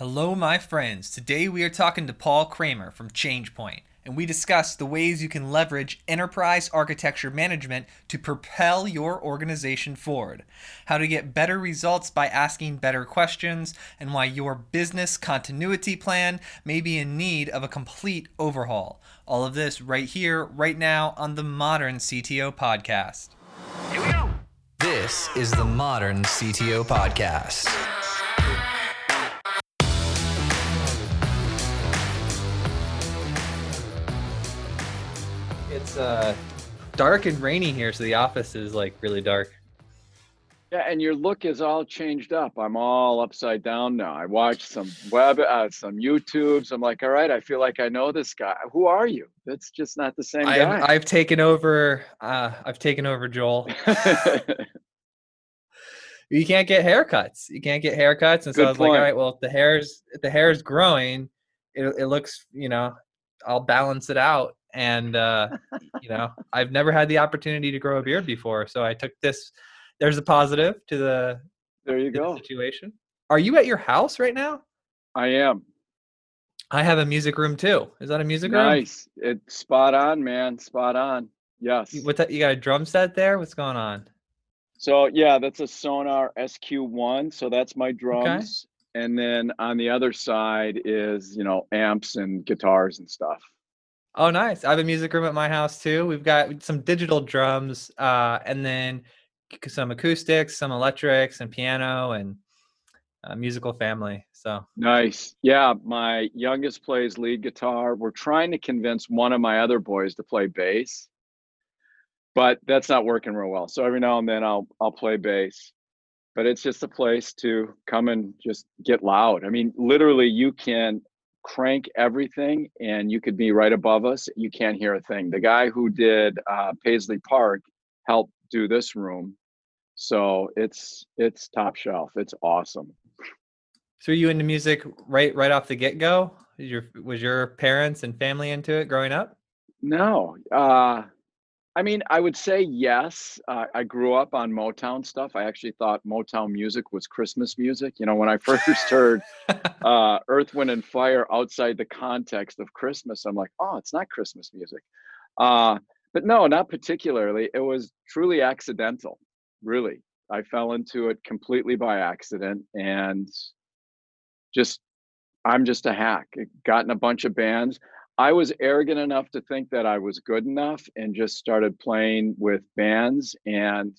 Hello, my friends. Today we are talking to Paul Kramer from ChangePoint, and we discuss the ways you can leverage enterprise architecture management to propel your organization forward, how to get better results by asking better questions, and why your business continuity plan may be in need of a complete overhaul. All of this right here, right now on the Modern CTO Podcast. This is the Modern CTO Podcast. Uh, dark and rainy here, so the office is like really dark. Yeah, and your look is all changed up. I'm all upside down now. I watched some web, uh, some YouTubes. I'm like, all right, I feel like I know this guy. Who are you? That's just not the same guy. I've, I've taken over. Uh, I've taken over Joel. you can't get haircuts. You can't get haircuts, and so Good I was like, all right, well, if the hair's if the hair's growing, it it looks, you know, I'll balance it out. And uh, you know, I've never had the opportunity to grow a beard before, so I took this. There's a positive to the, there you go. situation. Are you at your house right now? I am. I have a music room too. Is that a music room? Nice. It's spot on, man. Spot on. Yes. You- What that? You got a drum set there? What's going on? So yeah, that's a Sonor SQ1. So that's my drums. Okay. And then on the other side is, you know, amps and guitars and stuff. Oh, nice. I have a music room at my house too. We've got some digital drums, uh, and then some acoustics, some electrics, and piano, and a musical family. So Nice. Yeah, my youngest plays lead guitar. We're trying to convince one of my other boys to play bass, but that's not working real well. So every now and then I'll I'll play bass. But it's just a place to come and just get loud. I mean, literally you can crank everything and you could be right above us. You can't hear a thing. The guy who did uh, Paisley Park helped do this room. So it's it's top shelf. It's awesome. So, you into music right right off the get go? Your was your parents and family into it growing up? No. Uh, I mean, I would say yes. Uh, I grew up on Motown stuff. I actually thought Motown music was Christmas music. You know, when I first heard uh, Earth, Wind, and Fire outside the context of Christmas, I'm like, oh, it's not Christmas music. Uh, but no, not particularly. It was truly accidental, really. I fell into it completely by accident and just, I'm just a hack. It got in a bunch of bands. I was arrogant enough to think that I was good enough and just started playing with bands and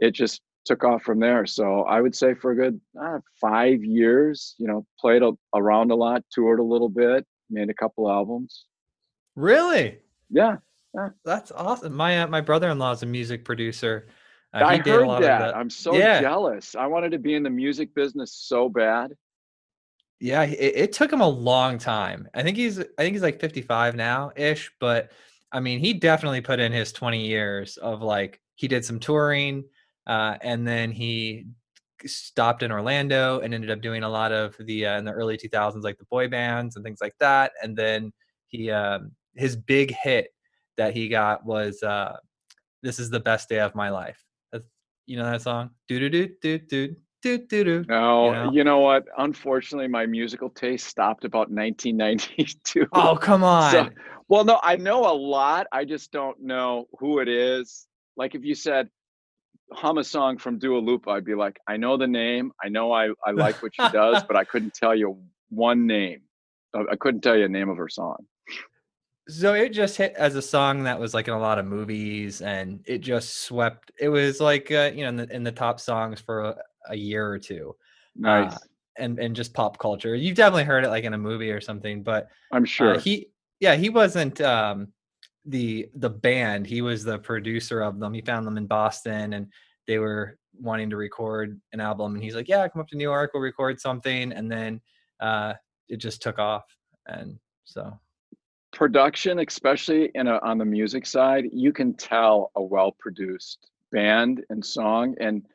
it just took off from there. So I would say for a good uh, five years, you know, played a, around a lot, toured a little bit, made a couple albums. really? Yeah, That's awesome. My uh, my brother in law is a music producer. Uh, I he did a heard lot that. of the, I'm so Yeah. jealous. I wanted to be in the music business so bad. Yeah, it, it took him a long time. I think he's I think he's like 55 now ish, but I mean, he definitely put in his 20 years of like he did some touring uh and then he stopped in Orlando and ended up doing a lot of the uh, in the early 2000s like the boy bands and things like that and then he um his big hit that he got was uh this is the best day of my life. That's, you know that song? Do do do do do do do do. No, know? you know what? Unfortunately, my musical taste stopped about 1992. Oh, come on. So, well, no, I know a lot. I just don't know who it is. Like if you said hum a song from Dua Lipa, I'd be like, I know the name. I know I, I like what she does, but I couldn't tell you one name. I I couldn't tell you the name of her song. So it just hit as a song that was like in a lot of movies, and it just swept. It was like uh, you know in the, in the top songs for a, a year or two, Nice. and and just pop culture. You've definitely heard it like in a movie or something, but I'm sure. uh, he yeah he wasn't um, the the band. He was the producer of them. He found them in Boston, and they were wanting to record an album, and he's like, "Yeah, come up to New York, we'll record something," and then uh, it just took off, and so. production, especially in a, on the music side, you can tell a well-produced band and song. And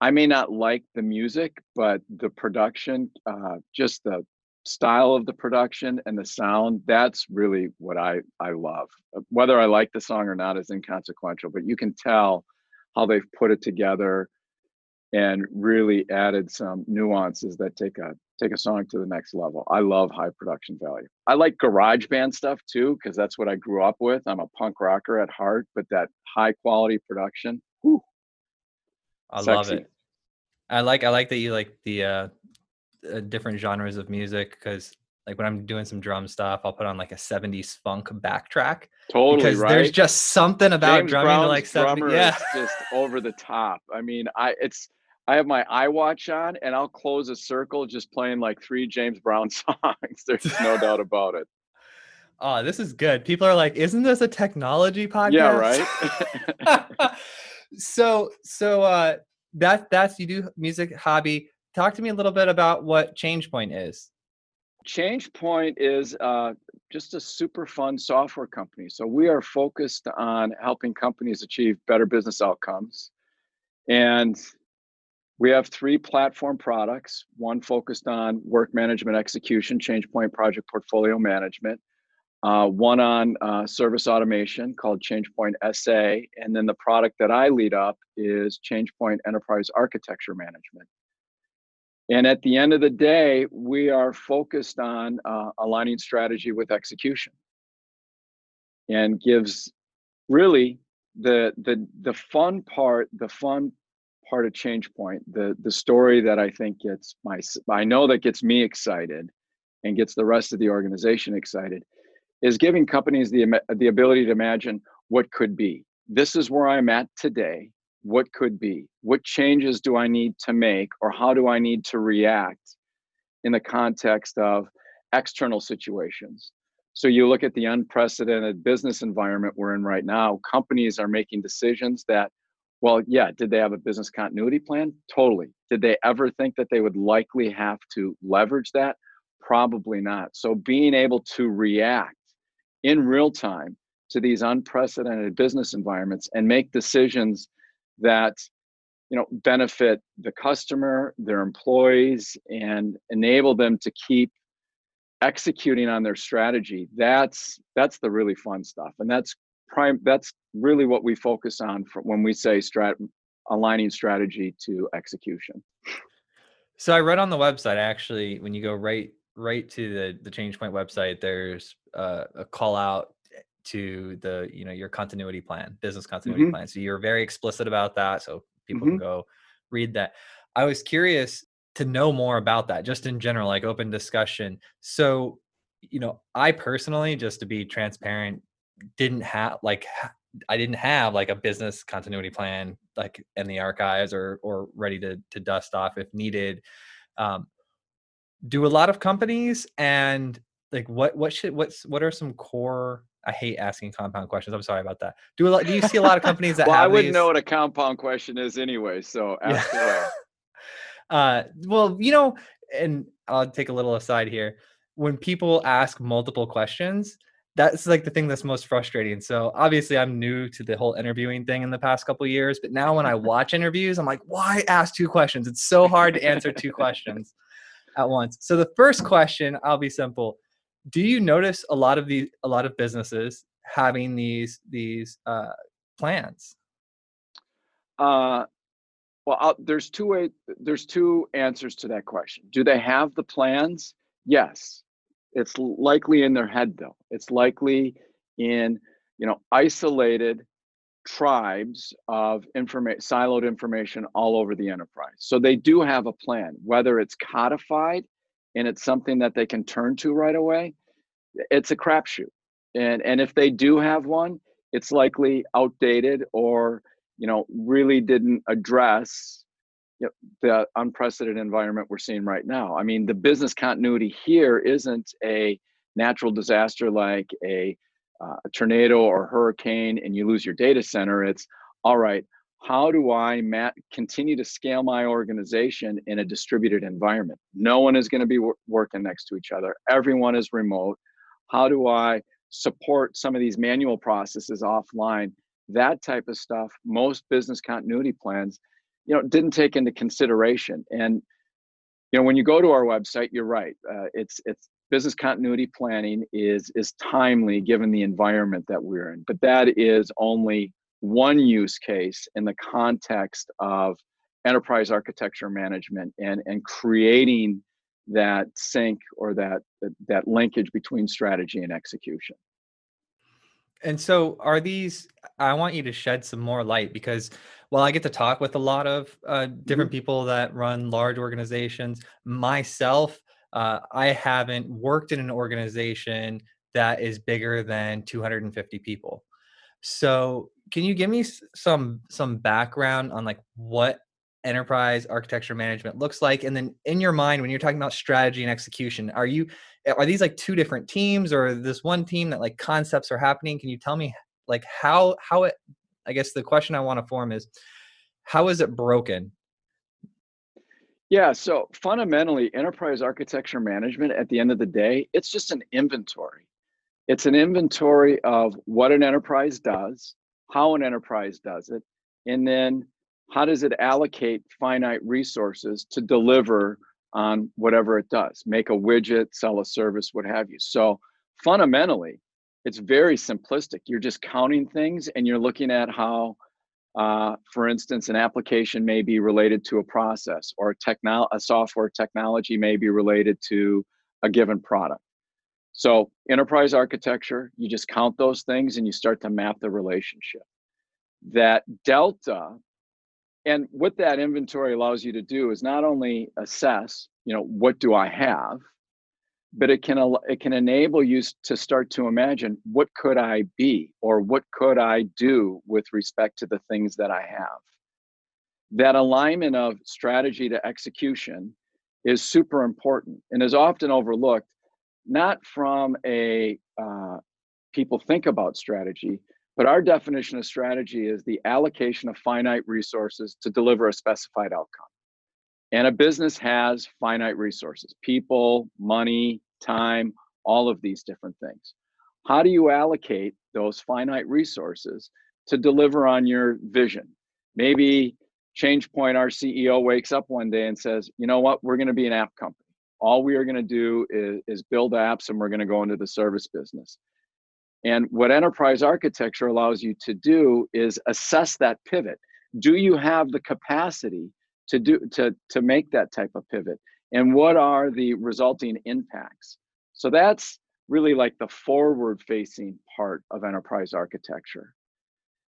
I may not like the music, but the production, uh, just the style of the production and the sound, that's really what I I love. Uh, Whether I like the song or not is inconsequential, but you can tell how they've put it together and really added some nuances that take a take a song to the next level. I love high production value. I like garage band stuff too because that's what I grew up with. I'm a punk rocker at heart, but that high quality production, I love it. I like I like that you like the uh, uh different genres of music because like when I'm doing some drum stuff, I'll put on like a 70s funk backtrack. Totally because right. there's just something about James drumming Brown's like 70, drummer yeah. is just over the top. I mean, I it's I have my iWatch on and I'll close a circle just playing like three James Brown songs. There's no doubt about it. Oh, this is good. People are like, isn't this a technology podcast? Yeah, right. so so uh that that's you do music hobby. Talk to me a little bit about what ChangePoint is. ChangePoint is uh, just a super fun software company. So we are focused on helping companies achieve better business outcomes. And we have three platform products one focused on work management execution, ChangePoint Project Portfolio Management, uh, one on uh, service automation called ChangePoint SA, and then the product that I lead up is ChangePoint Enterprise Architecture Management. And at the end of the day, we are focused on uh, aligning strategy with execution and gives really the the the fun part the fun part of ChangePoint the the story that i think gets my i know that gets me excited and gets the rest of the organization excited is giving companies the the ability to imagine what could be this is where i'm at today what could be what changes do i need to make or how do i need to react in the context of external situations so you look at the unprecedented business environment we're in right now companies are making decisions that well, yeah, did they have a business continuity plan? Totally. Did they ever think that they would likely have to leverage that? Probably not. So being able to react in real time to these unprecedented business environments and make decisions that you know benefit the customer their employees and enable them to keep executing on their strategy that's that's the really fun stuff. And that's prime that's really what we focus on when we say strat aligning strategy to execution. So i read on the website actually when you go right right to the the changepoint website there's uh, a call out to the you know your continuity plan business continuity mm-hmm. plan so you're very explicit about that so people mm-hmm. can go read that i was curious to know more about that just in general like open discussion so you know i personally just to be transparent didn't have like I didn't have like a business continuity plan like in the archives or or ready to to dust off if needed. Um, do a lot of companies and like what what should what's what are some core I hate asking compound questions. I'm sorry about that. Do a lot do you see a lot of companies that well, I wouldn't these... know what a compound question is anyway, so ask yeah. uh well, you know, and I'll take a little aside here. When people ask multiple questions, that's like the thing that's most frustrating. So obviously I'm new to the whole interviewing thing in the past couple years, but now when I watch interviews, I'm like, why ask two questions? It's so hard to answer two questions at once. So the first question, I'll be simple. Do you notice a lot of these a lot of businesses having these these uh, plans? Uh well, I'll, there's two way there's two answers to that question. Do they have the plans? Yes it's likely in their head though. It's likely in, you know, isolated tribes of information siloed information all over the enterprise. So they do have a plan, whether it's codified and it's something that they can turn to right away. It's a crapshoot. And and if they do have one, it's likely outdated or you know really didn't address you know, the unprecedented environment we're seeing right now. I mean, the business continuity here isn't a natural disaster like a, uh, a tornado or hurricane and you lose your data center. It's all right. How do I continue to scale my organization in a distributed environment? No one is going to be wor- working next to each other. Everyone is remote. How do I support some of these manual processes offline? That type of stuff. Most business continuity plans you know didn't take into consideration and you know when you go to our website you're right uh, it's it's business continuity planning is is timely given the environment that we're in but that is only one use case in the context of enterprise architecture management and and creating that sync or that that linkage between strategy and execution. And so, are these? I want you to shed some more light because while I get to talk with a lot of uh, different mm-hmm. people that run large organizations, myself, uh, I haven't worked in an organization that is bigger than 250 people. So, can you give me some some background on like what enterprise architecture management looks like? And then in your mind when you're talking about strategy and execution are you eh, are these like two different teams or this one team that like concepts are happening? Can you tell me like how how it i guess the question i want to form is how is it broken? Yeah so fundamentally enterprise architecture management at the end of the day it's just an inventory. It's an inventory of what an enterprise does how an enterprise does it and then how does it allocate finite resources to deliver on whatever it does make a widget sell a service what have you. So fundamentally it's very simplistic. You're just counting things and you're looking at how uh, for instance an application may be related to a process or a, a software technology may be related to a given product so enterprise architecture you just count those things and you start to map the relationship. That delta and what that inventory allows you to do is not only assess you know what do i have but it can it can enable you to start to imagine what could i be or what could i do with respect to the things that i have. That alignment of strategy to execution is super important and is often overlooked not from a uh, people think about strategy but our definition of strategy is the allocation of finite resources to deliver a specified outcome. And a business has finite resources people, money, time, all of these different things. How do you allocate those finite resources to deliver on your vision? Maybe ChangePoint, our CEO, wakes up one day and says, you know what, we're going to be an app company. All we are going to do is, is build apps and we're going to go into the service business. And what enterprise architecture allows you to do is assess that pivot. Do you have the capacity to do to, to make that type of pivot? And what are the resulting impacts? So that's really like the forward facing part of enterprise architecture.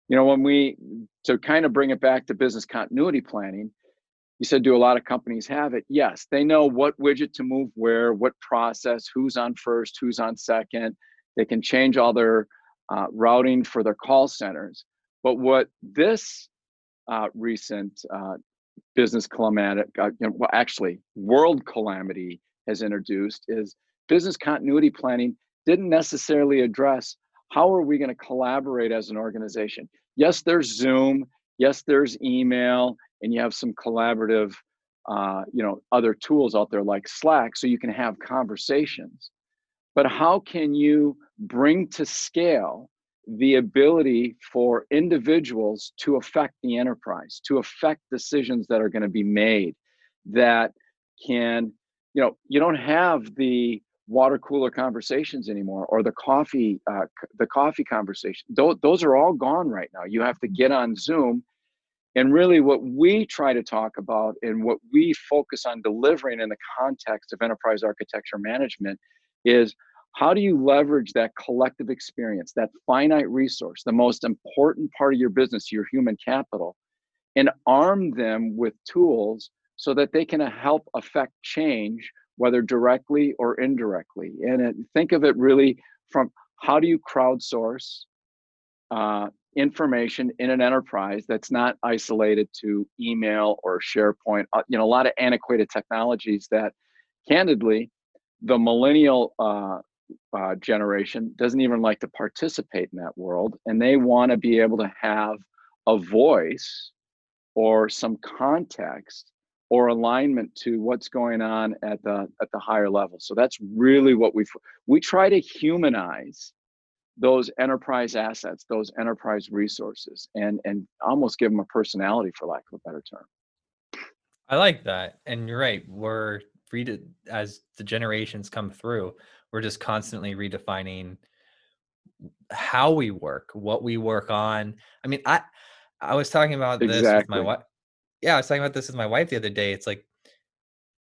You know, when we to kind of bring it back to business continuity planning, you said do a lot of companies have it? Yes, they know what widget to move where, what process, who's on first, who's on second they can change all their uh, routing for their call centers. But what this uh, recent uh, business calamity, uh, you know, well, actually, world calamity has introduced is business continuity planning didn't necessarily address how are we going to collaborate as an organization. Yes, there's Zoom. Yes, there's email, and you have some collaborative, uh, you know, other tools out there like Slack, so you can have conversations. But how can you bring to scale the ability for individuals to affect the enterprise, to affect decisions that are going to be made that can, you know, you don't have the water cooler conversations anymore or the coffee uh, the coffee conversation. Those, those are all gone right now. You have to get on zoom. And really what we try to talk about and what we focus on delivering in the context of enterprise architecture management is how do you leverage that collective experience, that finite resource, the most important part of your business, your human capital, and arm them with tools so that they can help affect change, whether directly or indirectly? And it, think of it really from how do you crowdsource uh, information in an enterprise that's not isolated to email or SharePoint? Uh, you know, a lot of antiquated technologies that, candidly, the millennial uh, uh, generation doesn't even like to participate in that world and they want to be able to have a voice or some context or alignment to what's going on at the at the higher level so that's really what we we try to humanize those enterprise assets those enterprise resources and and almost give them a personality for lack of a better term i like that and you're right we're free to as the generations come through we're just constantly redefining how we work, what we work on. I mean, I I was talking about exactly. this with my wife. Yeah, I was talking about this with my wife the other day. It's like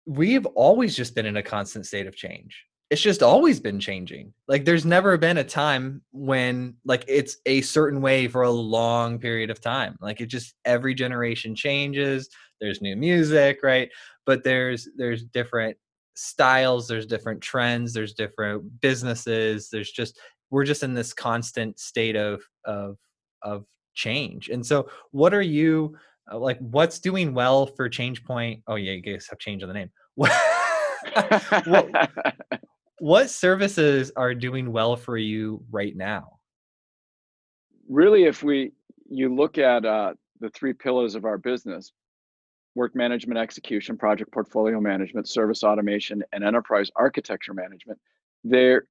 we've always just been in a constant state of change it's just always been changing like there's never been a time when like it's a certain way for a long period of time like it just every generation changes there's new music right but there's there's different styles there's different trends there's different businesses there's just we're just in this constant state of of of change and so what are you like what's doing well for ChangePoint? Oh yeah you guys have changed the name. What, what services are doing well for you right now? Really if we you look at uh, the three pillars of our business work management execution project portfolio management service automation and enterprise architecture management they're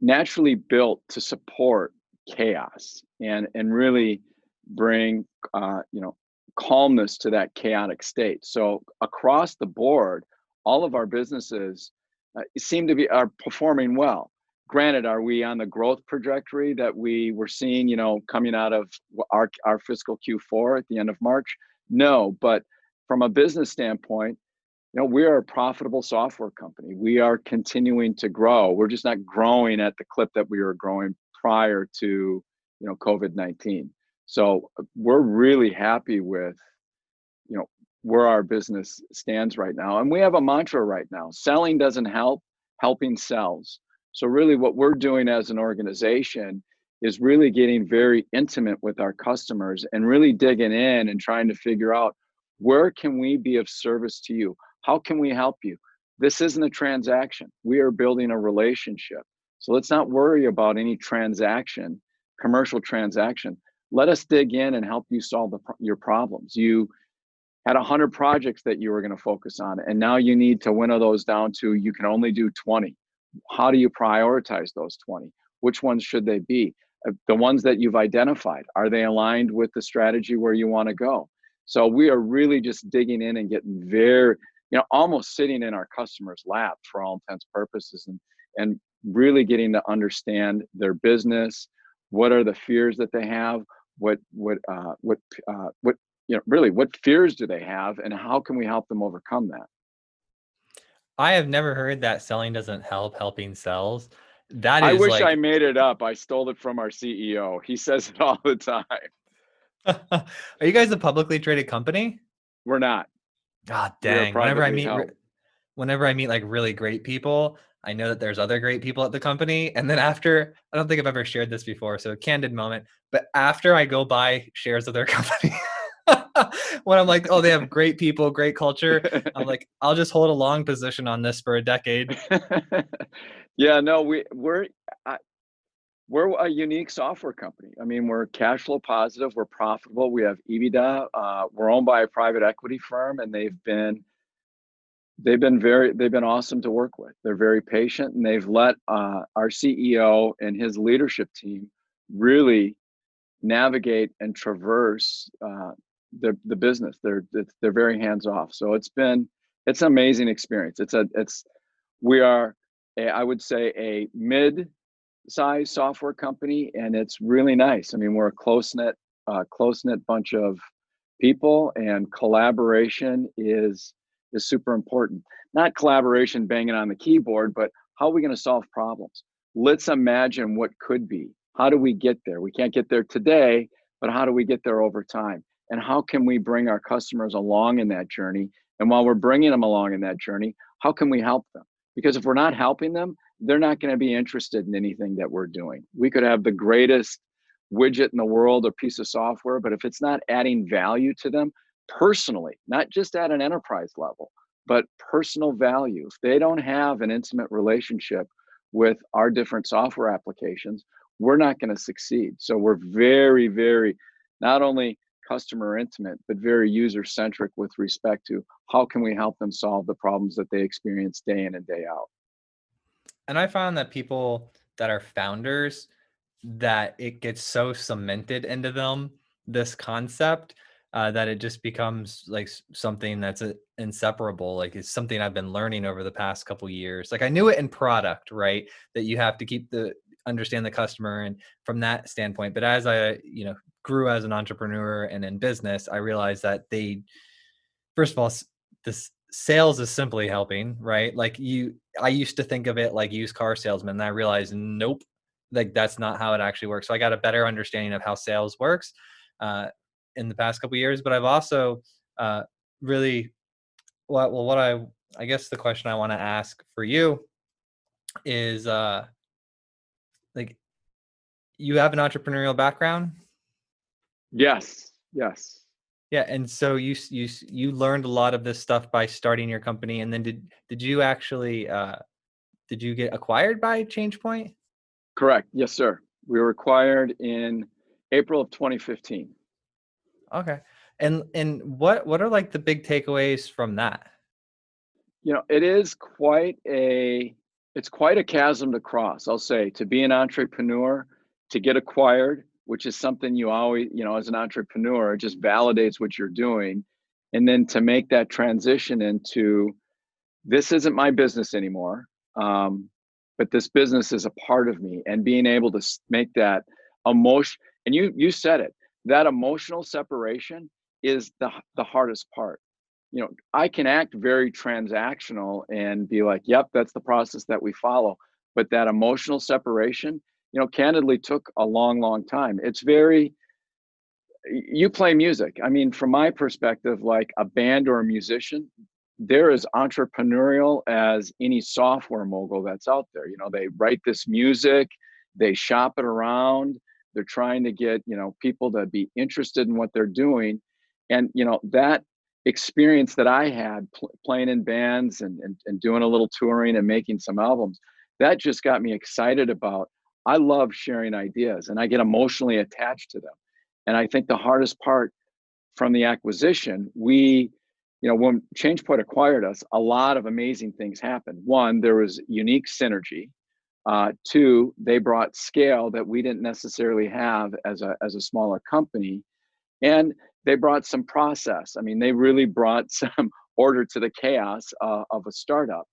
naturally built to support chaos and and really bring uh, you know calmness to that chaotic state so across the board all of our businesses uh, seem to be are performing well. Granted, are we on the growth trajectory that we were seeing, you know, coming out of our our fiscal Q4 at the end of March? No, but from a business standpoint, you know, we are a profitable software company. We are continuing to grow. We're just not growing at the clip that we were growing prior to, you know, COVID-19. So uh, we're really happy with, you know, where our business stands right now. And we have a mantra right now selling doesn't help, helping sells. So, really, what we're doing as an organization is really getting very intimate with our customers and really digging in and trying to figure out where can we be of service to you? How can we help you? This isn't a transaction. We are building a relationship. So let's not worry about any transaction, commercial transaction. Let us dig in and help you solve the, your problems. You had 100 projects that you were going to focus on and now you need to winnow those down to you can only do 20 how do you prioritize those 20 which ones should they be? Uh, the ones that you've identified are they aligned with the strategy where you want to go? So we are really just digging in and getting very you know almost sitting in our customers lap for all intents purposes and and really getting to understand their business what are the fears that they have what what uh, what uh, what you know really what fears do they have and how can we help them overcome that? I have never heard that selling doesn't help helping sells that is i wish like... i made it up. I stole it from our ceo he says it all the time. Are you guys a publicly traded company? We're not. God dang whenever i meet whenever i meet like really great people I know that there's other great people at the company. And then after, I don't think I've ever shared this before, so a candid moment. But after I go buy shares of their company, when I'm like, oh, they have great people, great culture. I'm like, I'll just hold a long position on this for a decade. yeah, no, we we're I, we're a unique software company. I mean, we're cash flow positive, we're profitable, we have EBITDA. Uh, we're owned by a private equity firm, and they've been they've been very they've been awesome to work with. They're very patient, and they've let uh, our CEO and his leadership team really navigate and traverse uh, the the business. They're they're very hands off. So it's been it's an amazing experience. It's a it's we are a, I would say a mid size software company, and it's really nice. I mean, we're a close knit uh, close knit bunch of people, and collaboration is is super important. Not collaboration banging on the keyboard, but how are we going to solve problems? Let's imagine what could be. How do we get there? We can't get there today, but how do we get there over time? and how can we bring our customers along in that journey and while we're bringing them along in that journey how can we help them because if we're not helping them they're not going to be interested in anything that we're doing we could have the greatest widget in the world or piece of software but if it's not adding value to them personally not just at an enterprise level but personal value if they don't have an intimate relationship with our different software applications we're not going to succeed so we're very very not only customer intimate, but very user centric with respect to how can we help them solve the problems that they experience day in and day out. And I found that people that are founders, that it gets so cemented into them, this concept, uh, that it just becomes like something that's uh, inseparable. Like it's something I've been learning over the past couple years. Like I knew it in product, right? That you have to keep the understand the customer and from that standpoint but as i you know grew as an entrepreneur and in business i realized that they first of all this sales is simply helping, right? Like you, I used to think of it like used car salesman, and I realized, nope, like that's not how it actually works. So I got a better understanding of how sales works uh, in the past couple years. But I've also uh, really, well, well, what I, I guess the question I want to ask for you is, uh, like, you have an entrepreneurial background. Yes. Yes. Yeah, and so you you you learned a lot of this stuff by starting your company, and then did did you actually uh, did you get acquired by ChangePoint? Correct. Yes, sir. We were acquired in April of 2015. Okay, and and what what are like the big takeaways from that? You know, it is quite a it's quite a chasm to cross. I'll say to be an entrepreneur, to get acquired, which is something you always, you know, as an entrepreneur, it just validates what you're doing. And then to make that transition into this isn't my business anymore, um, but this business is a part of me, and being able to make that emotion, and you you said it, that emotional separation is the the hardest part. You know, I can act very transactional and be like, "Yep, that's the process that we follow," but that emotional separation you know, candidly took a long, long time. It's very, you play music. I mean, from my perspective, like a band or a musician, they're as entrepreneurial as any software mogul that's out there. You know, they write this music, they shop it around, they're trying to get, you know, people to be interested in what they're doing. And, you know, that experience that I had pl- playing in bands and, and, and doing a little touring and making some albums, that just got me excited about I love sharing ideas and I get emotionally attached to them. And I think the hardest part from the acquisition, we, you know, when ChangePoint acquired us, a lot of amazing things happened. One, there was unique synergy. Uh, two, they brought scale that we didn't necessarily have as a as a smaller company, and they brought some process. I mean, they really brought some order to the chaos uh, of a startup.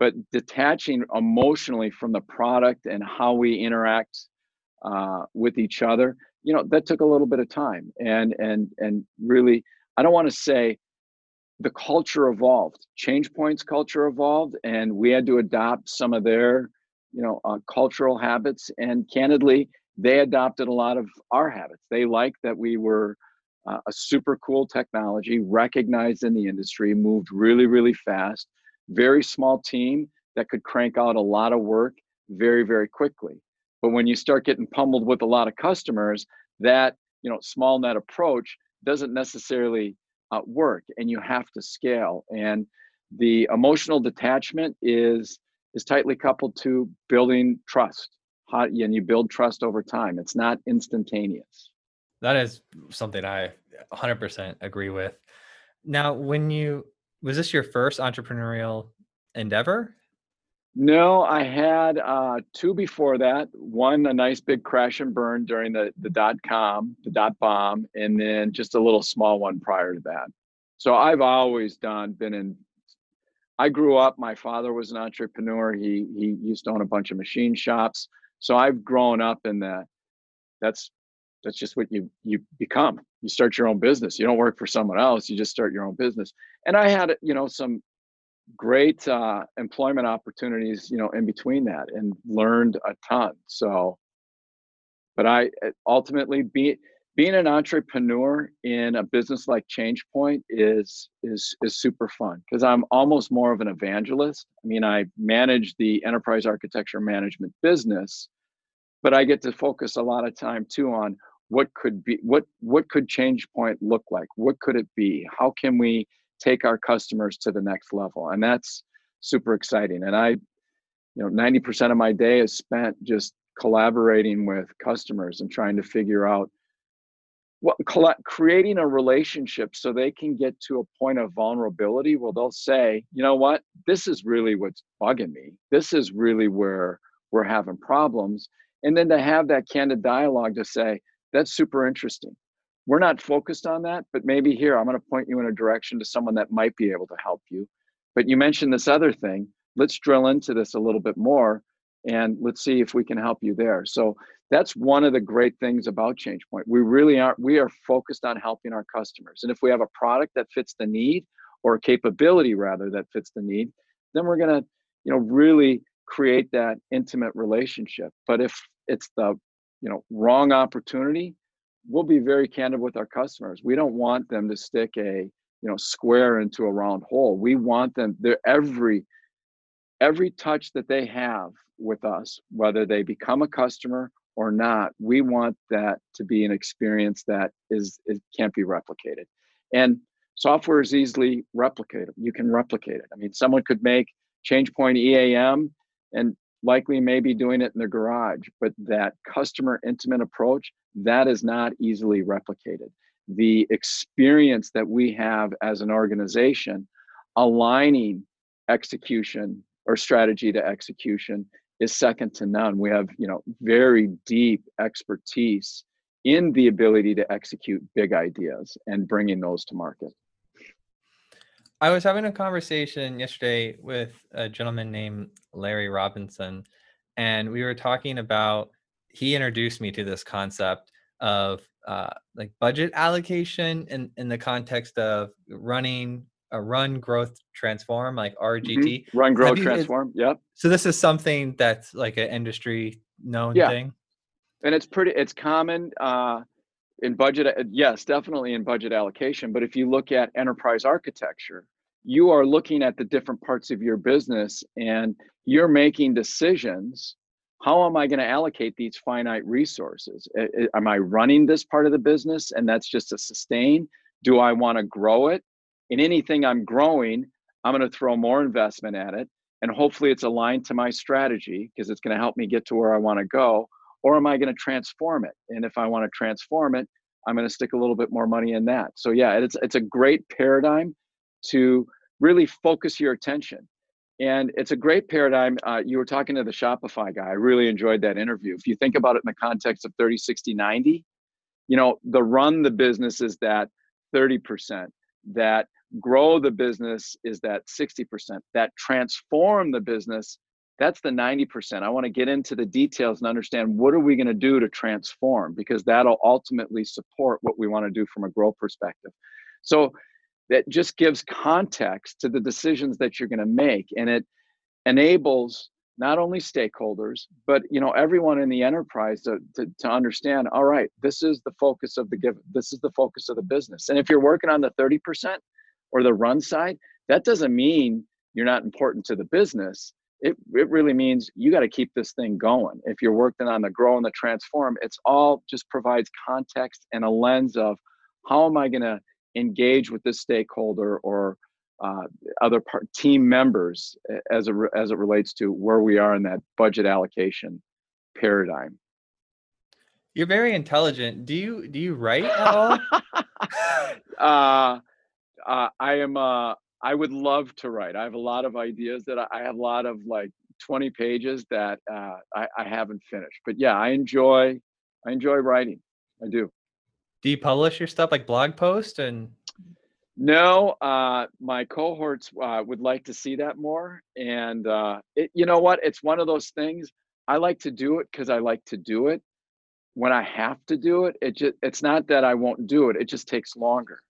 But detaching emotionally from the product and how we interact uh, with each other you know that took a little bit of time. And and and really i don't want to say the culture evolved. Change Points culture evolved and we had to adopt some of their you know uh, cultural habits and candidly they adopted a lot of our habits. They liked that we were uh, a super cool technology recognized in the industry moved really really fast very small team that could crank out a lot of work very very quickly. But when you start getting pummeled with a lot of customers that you know small net approach doesn't necessarily uh, work and you have to scale. And the emotional detachment is is tightly coupled to building trust How, and you build trust over time it's not instantaneous that is something i 100% agree with now when you was this your first entrepreneurial endeavor? No, I had uh, two before that. One, a nice big crash and burn during the, the dot com, the dot bomb, and then just a little small one prior to that. So I've always done, been in, I grew up, my father was an entrepreneur. He, he used to own a bunch of machine shops. So I've grown up in that. That's, that's just what you, you become you start your own business you don't work for someone else you just start your own business and i had you know some great uh, employment opportunities you know in between that and learned a ton so but i ultimately be, being an entrepreneur in a business like changepoint is is is super fun because i'm almost more of an evangelist. I mean i manage the enterprise architecture management business but i get to focus a lot of time too on what could be what what could ChangePoint look like? What could it be? How can we take our customers to the next level? And that's super exciting. And i you know 90% of my day is spent just collaborating with customers and trying to figure out what creating a relationship so they can get to a point of vulnerability where they'll say you know what this is really what's bugging me this is really where we're having problems and then to have that candid dialogue to say that's super interesting. We're not focused on that, but maybe here I'm going to point you in a direction to someone that might be able to help you. But you mentioned this other thing. Let's drill into this a little bit more and let's see if we can help you there. So that's one of the great things about ChangePoint. We really are we are focused on helping our customers. And if we have a product that fits the need or a capability rather that fits the need, then we're going to, you know, really create that intimate relationship. But if it's the, you know, wrong opportunity, we'll be very candid with our customers. We don't want them to stick a, you know, square into a round hole. We want them there every every touch that they have with us, whether they become a customer or not, we want that to be an experience that is it can't be replicated. And software is easily replicatable. You can replicate it. I mean, someone could make ChangePoint EAM and likely maybe doing it in their garage, but that customer intimate approach, that is not easily replicated. The experience that we have as an organization aligning execution or strategy to execution is second to none. We have, you know, very deep expertise in the ability to execute big ideas and bringing those to market. I was having a conversation yesterday with a gentleman named Larry Robinson, and we were talking about. He introduced me to this concept of uh, like budget allocation in in the context of running a run growth transform like RGT. Mm-hmm. Run growth you, transform. Yep. So this is something that's like an industry known yeah. thing. And it's pretty. It's common. Uh, in budget uh, yes definitely in budget allocation but if you look at enterprise architecture you are looking at the different parts of your business and you're making decisions how am i going to allocate these finite resources am i running this part of the business and that's just a sustain do i want to grow it in anything i'm growing i'm going to throw more investment at it and hopefully it's aligned to my strategy because it's going to help me get to where i want to go or am I going to transform it? And if I want to transform it, I'm going to stick a little bit more money in that. So yeah, it's it's a great paradigm to really focus your attention. And it's a great paradigm. Uh, you were talking to the Shopify guy. I really enjoyed that interview. If you think about it in the context of 30, 60, 90, you know, the run the business is that 30%, that grow the business is that 60%, that transform the business that's the 90% i want to get into the details and understand what are we going to do to transform because that'll ultimately support what we want to do from a growth perspective. So that just gives context to the decisions that you're going to make and it enables not only stakeholders but you know everyone in the enterprise to, to, to understand all right this is the focus of the give this is the focus of the business. And if you're working on the 30% or the run side that doesn't mean you're not important to the business it, it really means you got to keep this thing going. If you're working on the grow and the transform, it's all just provides context and a lens of how am I going to engage with this stakeholder or uh, other part, team members as a, as it relates to where we are in that budget allocation paradigm. You're very intelligent. Do you do you write at all? uh, uh, I am. Uh, I would love to write. I have a lot of ideas that I, I have a lot of like 20 pages that uh, I, I haven't finished. But yeah, I enjoy I enjoy writing. I do. Do you publish your stuff like blog post and? No, uh, my cohorts uh, would like to see that more, and uh, it, you know what? It's one of those things. I like to do it because I like to do it. When I have to do it, it just it's not that I won't do it. It just takes longer.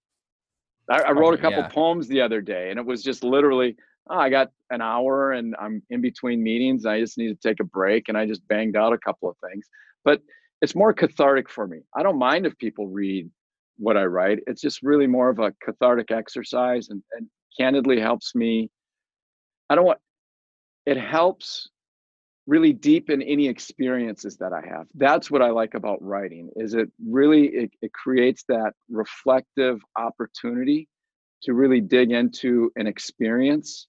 I, I wrote a couple yeah. poems the other day, and it was just literally, oh, I got an hour, and I'm in between meetings. I just need to take a break, and I just banged out a couple of things. But it's more cathartic for me. I don't mind if people read what I write. It's just really more of a cathartic exercise, and, and candidly helps me. I don't want. It helps really deepen any experiences that I have. That's what I like about writing is it really it, it creates that reflective opportunity to really dig into an experience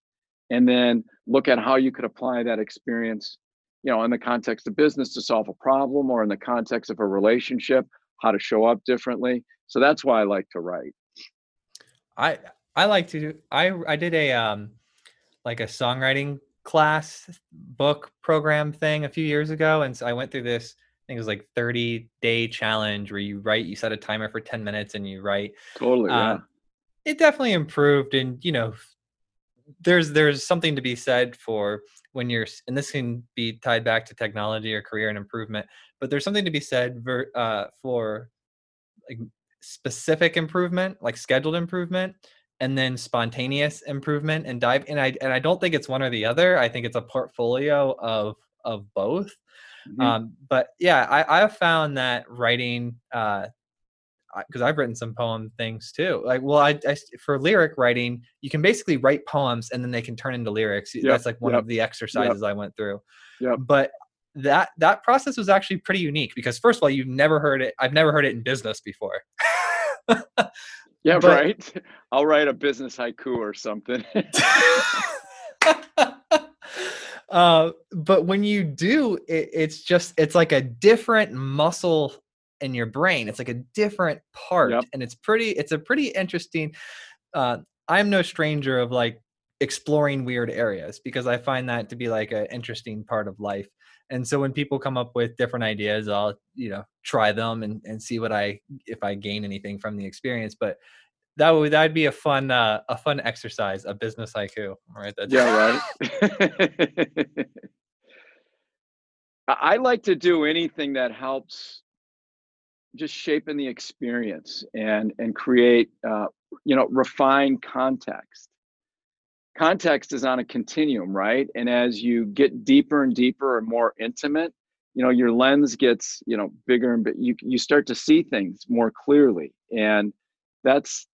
and then look at how you could apply that experience you know in the context of business to solve a problem or in the context of a relationship how to show up differently so that's why i like to write i i like to i i did a um like a songwriting class book program thing a few years ago and so i went through this i think it was like 30 day challenge where you write you set a timer for 10 minutes and you write totally yeah. Um, it definitely improved and you know there's there's something to be said for when you're and this can be tied back to technology or career and improvement but there's something to be said ver, uh, for like specific improvement like scheduled improvement and then spontaneous improvement and dive and I and I don't think it's one or the other. I think it's a portfolio of of both. Mm-hmm. Um, but yeah, I, I have found that writing uh, because I've written some poem things too. Like, well, I, I, for lyric writing, you can basically write poems and then they can turn into lyrics. Yep, That's like one yep, of the exercises yep. I went through. Yeah. But that that process was actually pretty unique because first of all, you've never heard it. I've never heard it in business before. yeah, but, right. I'll write a business haiku or something. uh, but when you do, it, it's just it's like a different muscle in your brain. It's like a different part, yep. and it's pretty. It's a pretty interesting. Uh, I'm no stranger of like exploring weird areas because I find that to be like an interesting part of life. And so when people come up with different ideas, I'll you know try them and and see what I if I gain anything from the experience. But that would that'd be a fun uh, a fun exercise, a business haiku. Right? That's yeah, right. I like to do anything that helps just shaping the experience and and create uh, you know refine context context is on a continuum right and as you get deeper and deeper and more intimate you know your lens gets you know bigger and you you start to see things more clearly and that's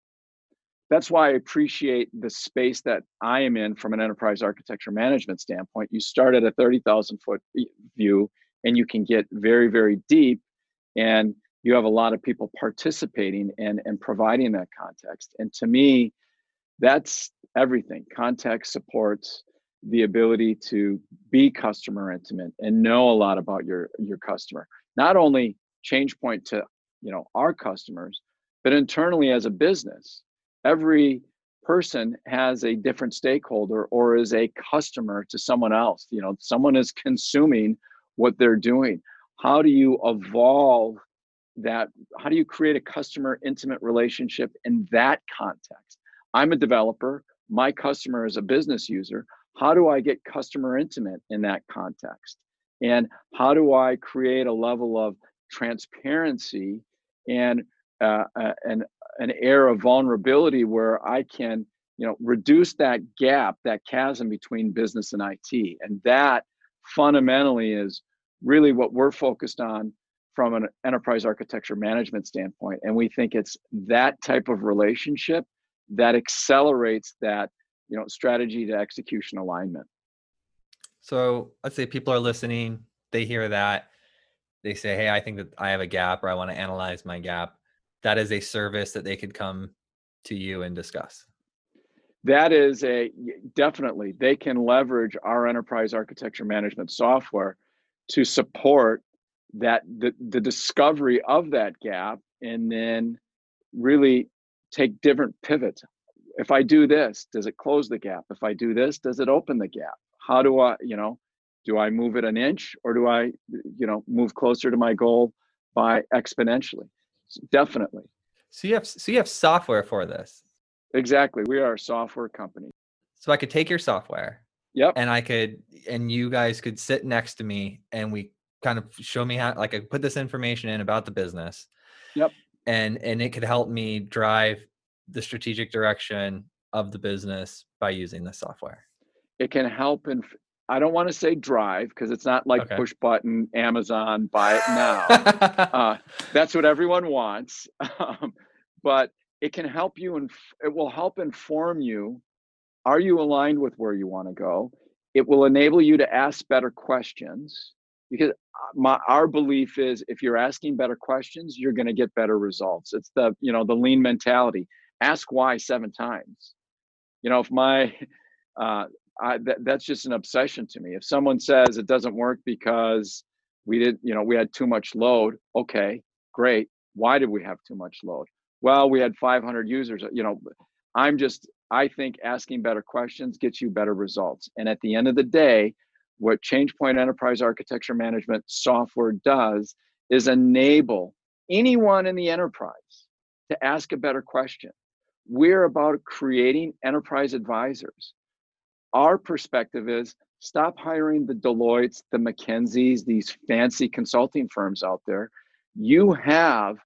that's why I appreciate the space that I am in from an enterprise architecture management standpoint. You start at a 30,000 foot view and you can get very, very deep. And you have a lot of people participating and and providing that context and to me that's everything context supports the ability to be customer intimate and know a lot about your your customer. Not only ChangePoint to you know our customers but internally as a business every person has a different stakeholder or is a customer to someone else. You know someone is consuming what they're doing. How do you evolve that? How do you create a customer intimate relationship in that context? I'm a developer my customer is a business user how do i get customer intimate in that context and how do i create a level of transparency and uh, uh, an, an air of vulnerability where i can you know reduce that gap that chasm between business and it and that fundamentally is really what we're focused on from an enterprise architecture management standpoint. And we think it's that type of relationship that accelerates that, you know, strategy to execution alignment. So let's say people are listening, they hear that, they say, Hey, I think that I have a gap or I want to analyze my gap. That is a service that they could come to you and discuss. That is a definitely they can leverage our enterprise architecture management software to support that the, the discovery of that gap and then really take different pivots. If i do this does it close the gap? If i do this does it open the gap? How do i you know do i move it an inch or do i you know move closer to my goal by exponentially? Definitely. So you have so you have software for this? Exactly. We are a software company. So i could take your software yep. and i could and you guys could sit next to me and we kind of show me how like I put this information in about the business. Yep. And and it could help me drive the strategic direction of the business by using the software. It can help and I don't want to say drive because it's not like okay. push button Amazon buy it now. uh, that's what everyone wants, um, but it can help you and it will help inform you. Are you aligned with where you want to go? It will enable you to ask better questions because uh, my our belief is if you're asking better questions you're going to get better results. It's the you know the lean mentality. Ask why seven times. You know if my uh, I, that, that's just an obsession to me. If someone says it doesn't work because we did you know we had too much load okay great. Why did we have too much load? Well we had 500 users you know i'm just i think asking better questions gets you better results. And at the end of the day what ChangePoint Enterprise Architecture Management software does is enable anyone in the enterprise to ask a better question. We're about creating enterprise advisors. Our perspective is stop hiring the Deloittes, the McKinseys, these fancy consulting firms out there. You have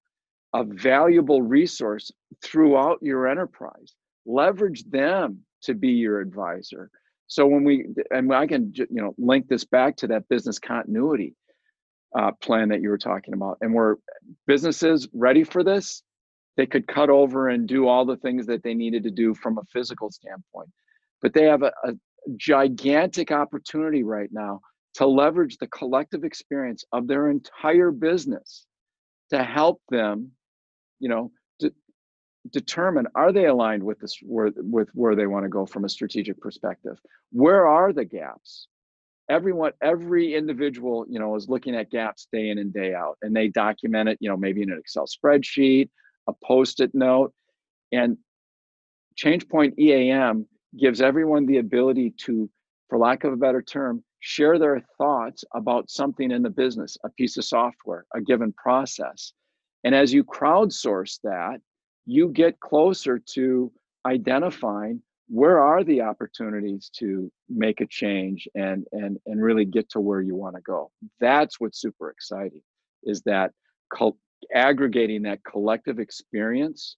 a valuable resource throughout your enterprise leverage them to be your advisor so when we and i can you know link this back to that business continuity uh, plan that you were talking about and were businesses ready for this they could cut over and do all the things that they needed to do from a physical standpoint. But they have a, a gigantic opportunity right now to leverage the collective experience of their entire business to help them you know determine are they aligned with this where, with where they want to go from a strategic perspective? Where are the gaps? Everyone every individual you know is looking at gaps day in and day out and they document it you know maybe in an excel spreadsheet a post-it note and changepoint eam gives everyone the ability to for lack of a better term share their thoughts about something in the business a piece of software a given process. And as you crowdsource that you get closer to identifying where are the opportunities to make a change and and and really get to where you want to go. That's what's super exciting is that aggregating that collective experience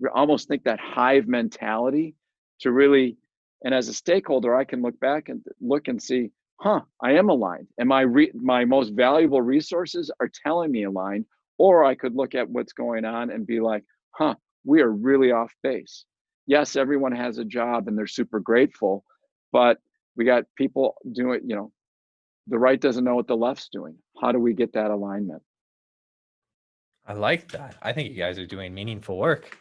we almost think that hive mentality to really and as a stakeholder i can look back and look and see huh i am aligned. And my re, my most valuable resources are telling me aligned or i could look at what's going on and be like huh we are really off base yes, everyone has a job and they're super grateful, but we got people doing, you know, the right doesn't know what the left's doing. How do we get that alignment? I like that. I think you guys are doing meaningful work.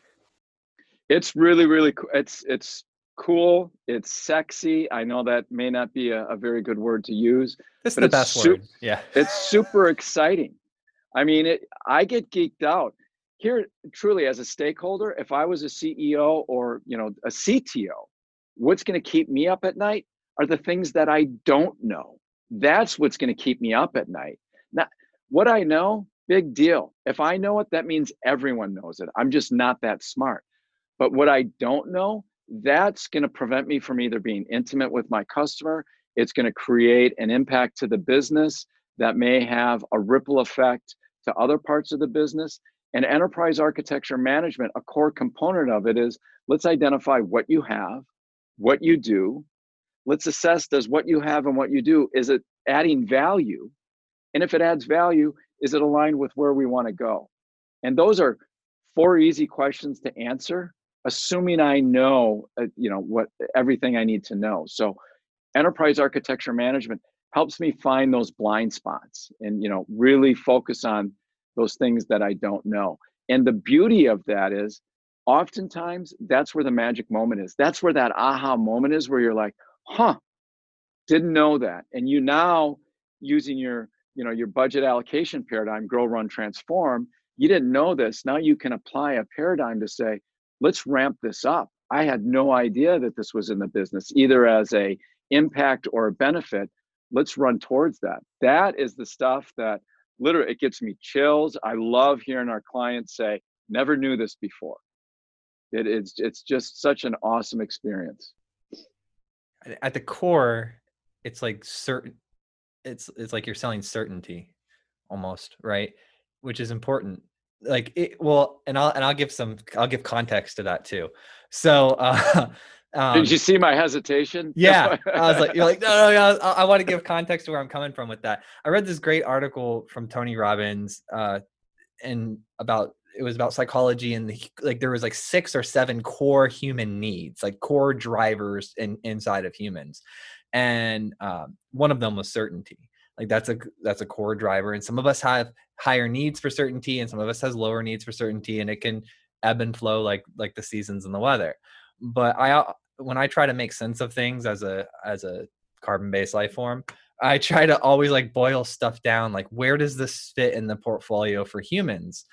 It's really, really cool. It's it's cool. It's sexy. I know that may not be a, a very good word to use. It's the best su- word. Yeah. it's super exciting. I mean, it. I get geeked out here truly as a stakeholder if i was a ceo or you know a cto what's going to keep me up at night are the things that i don't know. That's what's going to keep me up at night. Now what i know big deal. If i know it that means everyone knows it. I'm just not that smart. But what i don't know that's going to prevent me from either being intimate with my customer. It's going to create an impact to the business that may have a ripple effect to other parts of the business and enterprise architecture management, a core component of it is let's identify what you have, what you do. Let's assess does what you have and what you do, is it adding value? And if it adds value, is it aligned with where we want to go? And those are four easy questions to answer, assuming I know, uh, you know, what everything I need to know. So enterprise architecture management helps me find those blind spots and, you know, really focus on those things that I don't know. And the beauty of that is oftentimes that's where the magic moment is. That's where that aha moment is where you're like, huh, didn't know that. And you now using your, you know, your budget allocation paradigm, grow, run, transform, you didn't know this. Now you can apply a paradigm to say, let's ramp this up. I had no idea that this was in the business, either as a impact or a benefit. Let's run towards that. That is the stuff that literally it gets me chills. I love hearing our clients say never knew this before. It, it's it's just such an awesome experience. At the core it's like certain it's it's like you're selling certainty almost right? Which is important. Like it well and i'll and i'll give some i'll give context to that too. So uh um, Did you see my hesitation? Yeah, I was like, you're like, no, no, no. I, I, want to give context to where I'm coming from with that. I read this great article from Tony Robbins, uh, and about it was about psychology and the, like there was like six or seven core human needs, like core drivers in inside of humans, and um, one of them was certainty. Like that's a that's a core driver, and some of us have higher needs for certainty, and some of us has lower needs for certainty, and it can ebb and flow like like the seasons and the weather but i uh, when I try to make sense of things as a as a carbon based life form, I try to always like boil stuff down like where does this fit in the portfolio for humans?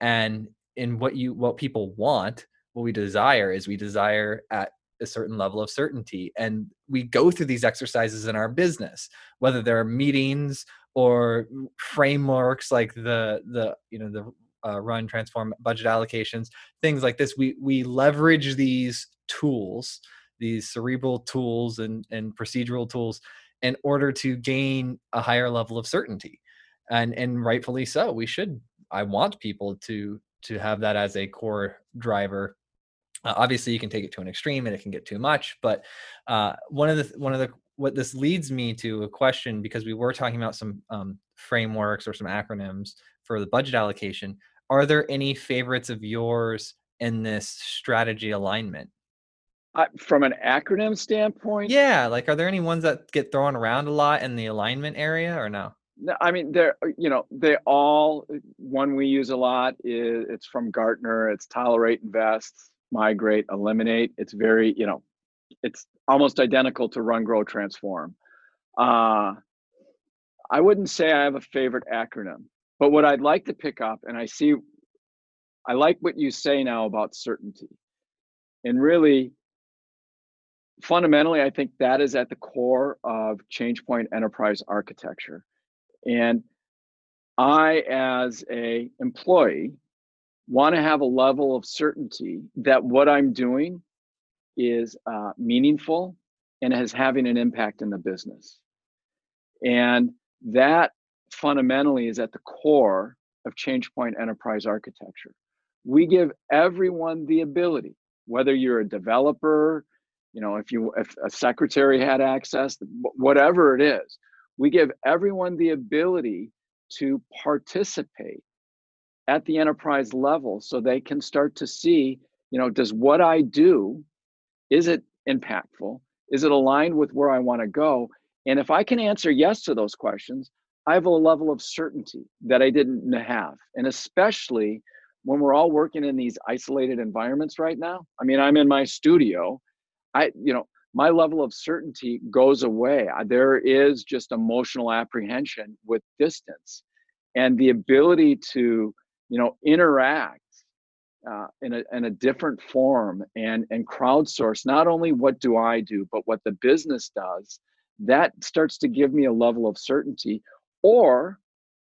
And in what you what people want, what we desire is we desire at a certain level of certainty and we go through these exercises in our business whether there are meetings or frameworks like the the you know the uh, run transform budget allocations things like this we we leverage these tools, these cerebral tools and, and procedural tools in order to gain a higher level of certainty. And and rightfully so. We should I want people to to have that as a core driver Uh, obviously, you can take it to an extreme and it can get too much. But uh, one of the one of the what this leads me to a question because we were talking about some um, frameworks or some acronyms for the budget allocation. Are there any favorites of yours in this strategy alignment? Uh, from an acronym standpoint, yeah. Like, are there any ones that get thrown around a lot in the alignment area, or no? No, I mean they're you know they all one we use a lot is it's from Gartner. It's tolerate, invest, migrate, eliminate. It's very you know it's almost identical to run, grow, transform. Uh, I wouldn't say I have a favorite acronym, but what I'd like to pick up, and I see, I like what you say now about certainty. And really, fundamentally, I think that is at the core of ChangePoint enterprise architecture. And I, as a employee, want to have a level of certainty that what I'm doing is uh, meaningful and is having an impact in the business. And that fundamentally is at the core of ChangePoint enterprise architecture. We give everyone the ability, whether you're a developer, you know, if you if a secretary had access, whatever it is, we give everyone the ability to participate at the enterprise level so they can start to see, you know, does what I do is it impactful? Is it aligned with where I want to go? And if I can answer yes to those questions, I have a level of certainty that I didn't have. And especially when we're all working in these isolated environments right now. I mean, I'm in my studio. I, you know, my level of certainty goes away. There is just emotional apprehension with distance and the ability to, you know, interact uh, in, a, in a different form and, and crowdsource not only what do I do, but what the business does, that starts to give me a level of certainty. Or,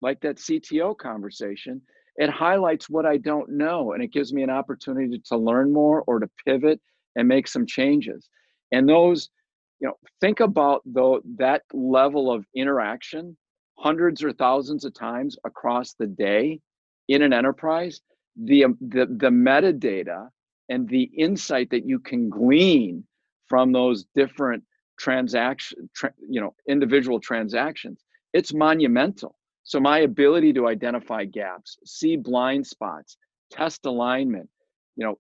like that CTO conversation, it highlights what I don't know and it gives me an opportunity to learn more or to pivot and make some changes. And those, you know, think about though that level of interaction hundreds or thousands of times across the day in an enterprise the, um, the, the metadata and the insight that you can glean from those different transaction, tra- you know, individual transactions, it's monumental. So my ability to identify gaps, see blind spots, test alignment, you know,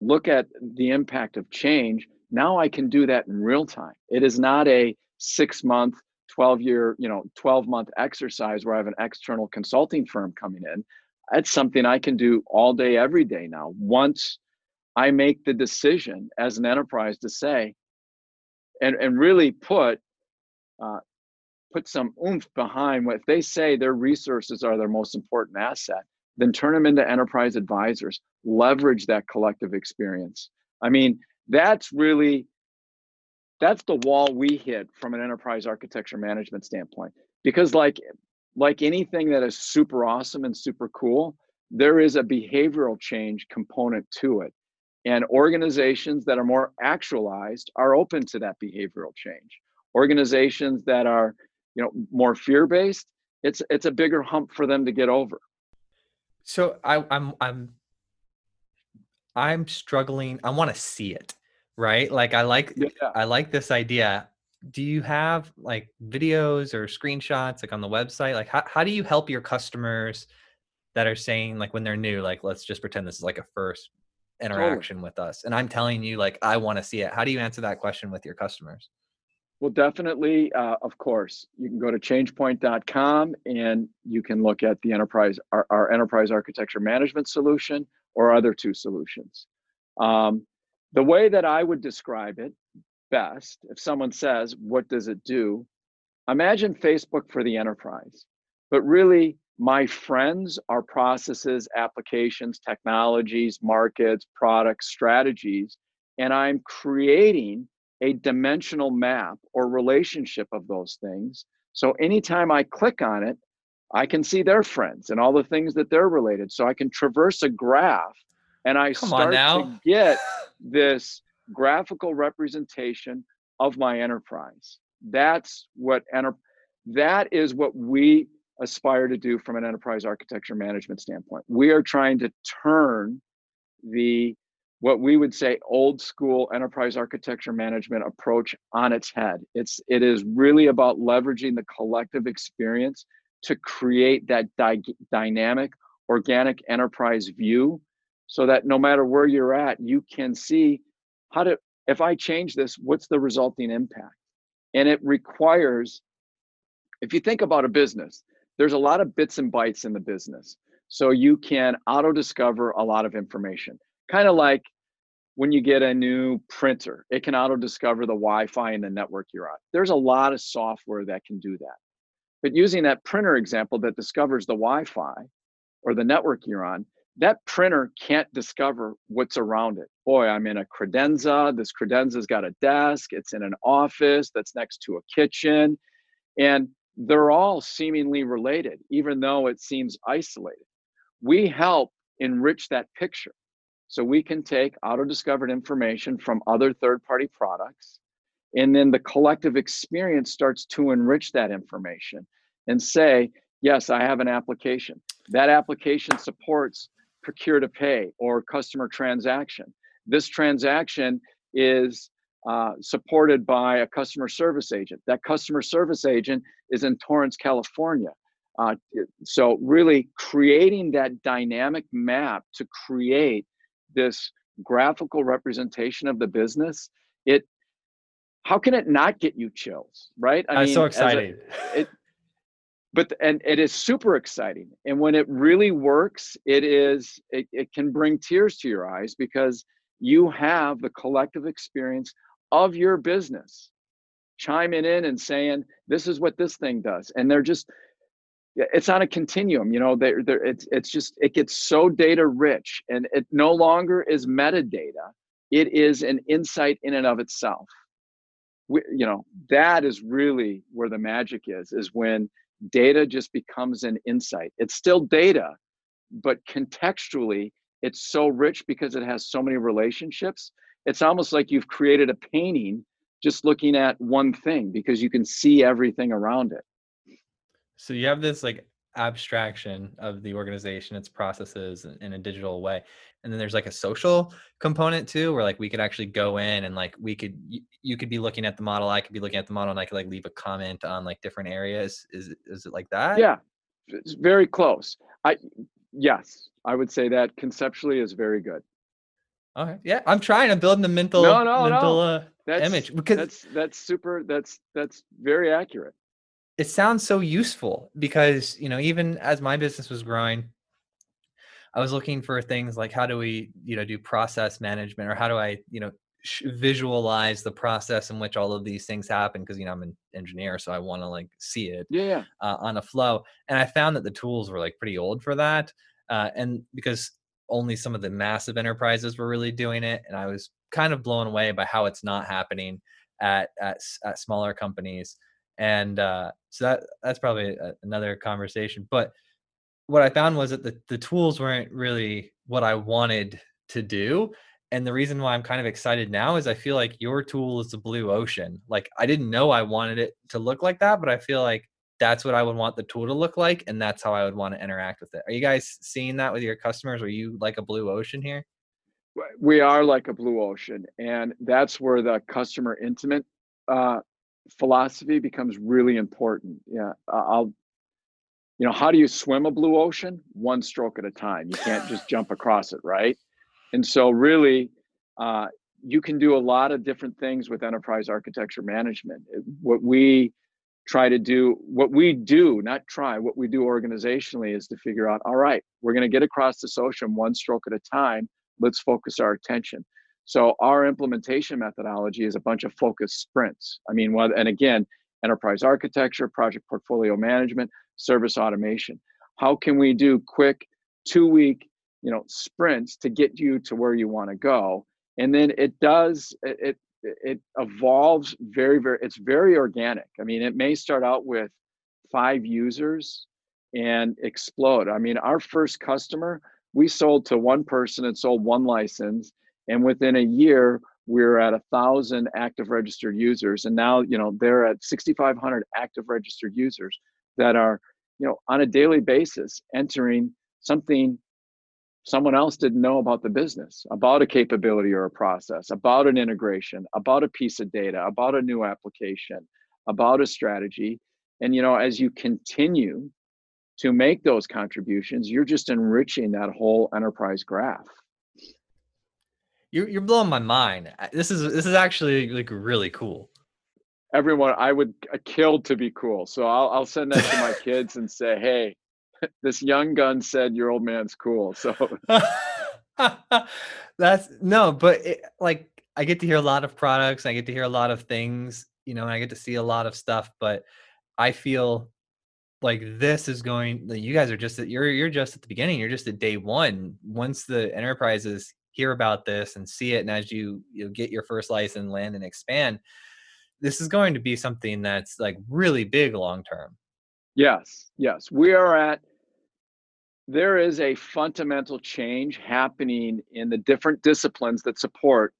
look at the impact of change. Now I can do that in real time. It is not a six month, 12 year, you know, 12 month exercise where I have an external consulting firm coming in that's something I can do all day, every day now. Once I make the decision as an enterprise to say, and, and really put uh, put some oomph behind what they say their resources are their most important asset, then turn them into enterprise advisors, leverage that collective experience. I mean, that's really that's the wall we hit from an enterprise architecture management standpoint. Because like like anything that is super awesome and super cool, there is a behavioral change component to it. And organizations that are more actualized are open to that behavioral change. Organizations that are, you know, more fear-based, it's it's a bigger hump for them to get over. So I, I'm I'm I'm struggling. I want to see it, right? Like I like yeah. I like this idea do you have like videos or screenshots like on the website like how, how do you help your customers that are saying like when they're new like let's just pretend this is like a first interaction totally. with us and i'm telling you like i want to see it how do you answer that question with your customers well definitely uh, of course you can go to changepoint.com and you can look at the enterprise our, our enterprise architecture management solution or other two solutions um, the way that i would describe it best if someone says, What does it do? Imagine Facebook for the enterprise. But really, my friends are processes, applications, technologies, markets, products, strategies, and I'm creating a dimensional map or relationship of those things. So anytime I click on it, I can see their friends and all the things that they're related. So I can traverse a graph and I Come start to get this graphical representation of my enterprise. That's what enter- that is what we aspire to do from an enterprise architecture management standpoint. We are trying to turn the what we would say old school enterprise architecture management approach on its head. It's it is really about leveraging the collective experience to create that dy- dynamic organic enterprise view so that no matter where you're at you can see how to if I change this what's the resulting impact. And it requires if you think about a business there's a lot of bits and bytes in the business. So you can auto discover a lot of information kind of like when you get a new printer, it can auto discover the Wi Fi and the network you're on. There's a lot of software that can do that. But using that printer example that discovers the Wi Fi or the network you're on, that printer can't discover what's around it. Boy, I'm in a credenza. This credenza's got a desk, it's in an office that's next to a kitchen. And they're all seemingly related, even though it seems isolated. We help enrich that picture so we can take auto discovered information from other third party products, and then the collective experience starts to enrich that information and say, yes, I have an application. That application supports procure to pay or customer transaction. This transaction is uh, supported by a customer service agent. That customer service agent is in Torrance, California. Uh, so, really creating that dynamic map to create this graphical representation of the business, it how can it not get you chills, right? I am so excited. A, it, but and it is super exciting. And when it really works, it is it, it can bring tears to your eyes because you have the collective experience of your business chiming in and saying, this is what this thing does. And they're just it's on a continuum you know there it's it's just it gets so data rich and it no longer is metadata. It is an insight in and of itself. We, you know that is really where the magic is is when data just becomes an insight. It's still data but contextually it's so rich because it has so many relationships. It's almost like you've created a painting just looking at one thing because you can see everything around it so you have this like abstraction of the organization, its processes in a digital way. And then there's like a social component too, where like we could actually go in and like we could you, you could be looking at the model, I could be looking at the model, and I could like leave a comment on like different areas. Is is it like that? Yeah, it's very close. I yes, I would say that conceptually is very good. Okay. Yeah, I'm trying. I'm building the mental no, no, mental no. Uh, that's, image because that's that's super. That's that's very accurate it sounds so useful because you know even as my business was growing i was looking for things like how do we you know do process management or how do i you know sh- visualize the process in which all of these things happen? Because you know i'm an engineer so i want to like see it yeah uh, on a flow. And i found that the tools were like pretty old for that uh, and because only some of the massive enterprises were really doing it and i was kind of blown away by how it's not happening at at, at smaller companies. And uh, so that that's probably a, another conversation but what i found was that the, the tools weren't really what i wanted to do and the reason why i'm kind of excited now is i feel like your tool is the blue ocean. Like i didn't know i wanted it to look like that but i feel like that's what i would want the tool to look like and that's how i would want to interact with it. Are you guys seeing that with your customers? Are you like a blue ocean here? We are like a blue ocean and that's where the customer intimate uh, philosophy becomes really important. Yeah, I'll, you know, how do you swim a blue ocean? One stroke at a time. You can't just jump across it, right? And so, really, uh, you can do a lot of different things with enterprise architecture management. What we try to do, what we do, not try, what we do organizationally is to figure out, all right, we're going to get across this ocean one stroke at a time. Let's focus our attention. So our implementation methodology is a bunch of focused sprints. I mean, and again, enterprise architecture, project portfolio management, service automation. How can we do quick two week, you know, sprints to get you to where you want to go? And then it does it it evolves very very it's very organic. I mean, it may start out with five users and explode. I mean, our first customer, we sold to one person and sold one license and within a year we're at a thousand active registered users and now you know they're at 6500 active registered users that are you know on a daily basis entering something someone else didn't know about the business, about a capability or a process, about an integration, about a piece of data, about a new application, about a strategy. And you know, as you continue to make those contributions, you're just enriching that whole enterprise graph. You're you're blowing my mind. This is this is actually like really cool. Everyone, I would uh, kill to be cool. So I'll I'll send that to my kids and say, hey, this young gun said your old man's cool. So that's no, but it, like I get to hear a lot of products, I get to hear a lot of things, you know, and I get to see a lot of stuff, but I feel like this is going you guys are just at you're you're just at the beginning you're just at day one once the enterprises hear about this and see it and as you you get your first license land and expand this is going to be something that's like really big long term yes yes we are at there is a fundamental change happening in the different disciplines that support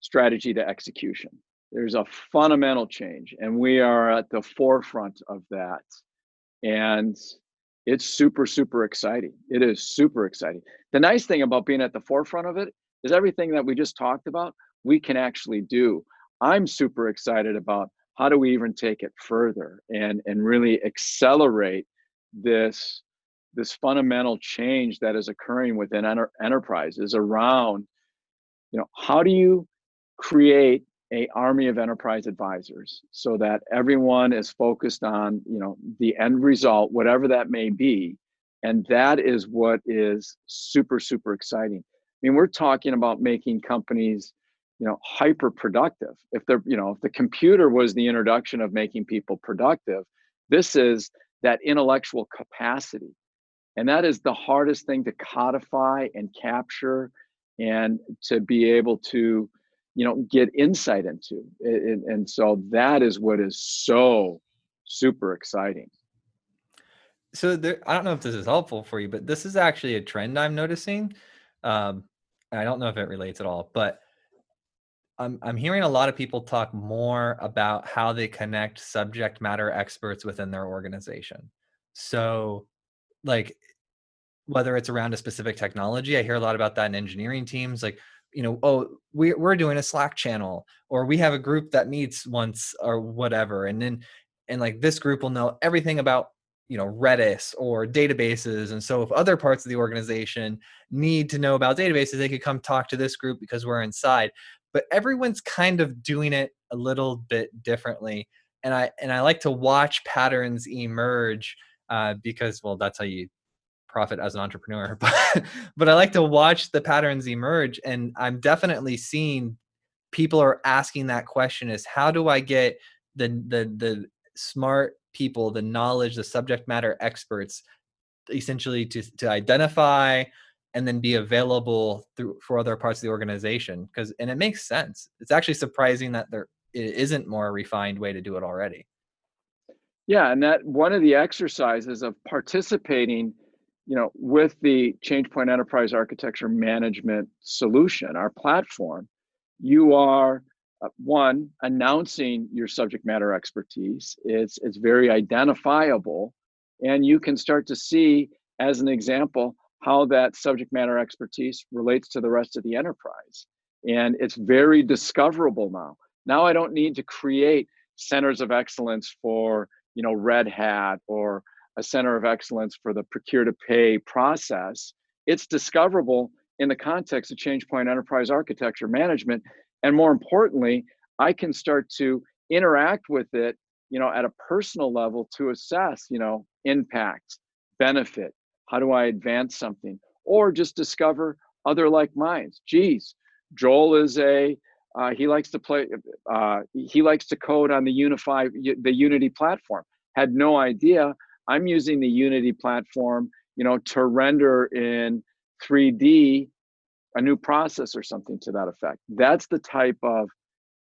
strategy to execution. There's a fundamental change, and we are at the forefront of that. And it's super, super exciting. It is super exciting. The nice thing about being at the forefront of it is everything that we just talked about, we can actually do. I'm super excited about how do we even take it further and, and really accelerate this this fundamental change that is occurring within enter- enterprises around you know how do you create a army of enterprise advisors so that everyone is focused on you know the end result whatever that may be. And that is what is super super exciting. I mean we're talking about making companies you know hyper productive if they're you know if the computer was the introduction of making people productive this is that intellectual capacity. And that is the hardest thing to codify and capture and to be able to you know get insight into. And, and so that is what is so super exciting. So there, i don't know if this is helpful for you but this is actually a trend i'm noticing. Um, i don't know if it relates at all but I'm, I'm hearing a lot of people talk more about how they connect subject matter experts within their organization. So like whether it's around a specific technology i hear a lot about that in engineering teams like you know oh we're, we're doing a slack channel or we have a group that meets once or whatever and then and like this group will know everything about you know redis or databases and so if other parts of the organization need to know about databases they could come talk to this group because we're inside but everyone's kind of doing it a little bit differently and i and i like to watch patterns emerge uh, because well that's how you profit as an entrepreneur but but i like to watch the patterns emerge and i'm definitely seeing people are asking that question is how do i get the the the smart people the knowledge the subject matter experts essentially to to identify and then be available through for other parts of the organization? Because and it makes sense. It's actually surprising that there isn't more refined way to do it already. Yeah and that one of the exercises of participating you know, with the ChangePoint Enterprise Architecture Management solution, our platform, you are uh, one announcing your subject matter expertise. It's it's very identifiable, and you can start to see, as an example, how that subject matter expertise relates to the rest of the enterprise. And it's very discoverable now. Now I don't need to create centers of excellence for you know Red Hat or a center of excellence for the procure to pay process, it's discoverable in the context of change ChangePoint Enterprise Architecture Management. And more importantly, I can start to interact with it, you know, at a personal level to assess, you know, impact, benefit, how do I advance something, or just discover other like minds. Geez, Joel is a uh, he likes to play. Uh, he likes to code on the Unify the Unity platform. Had no idea I'm using the Unity platform, you know, to render in 3D a new process or something to that effect. That's the type of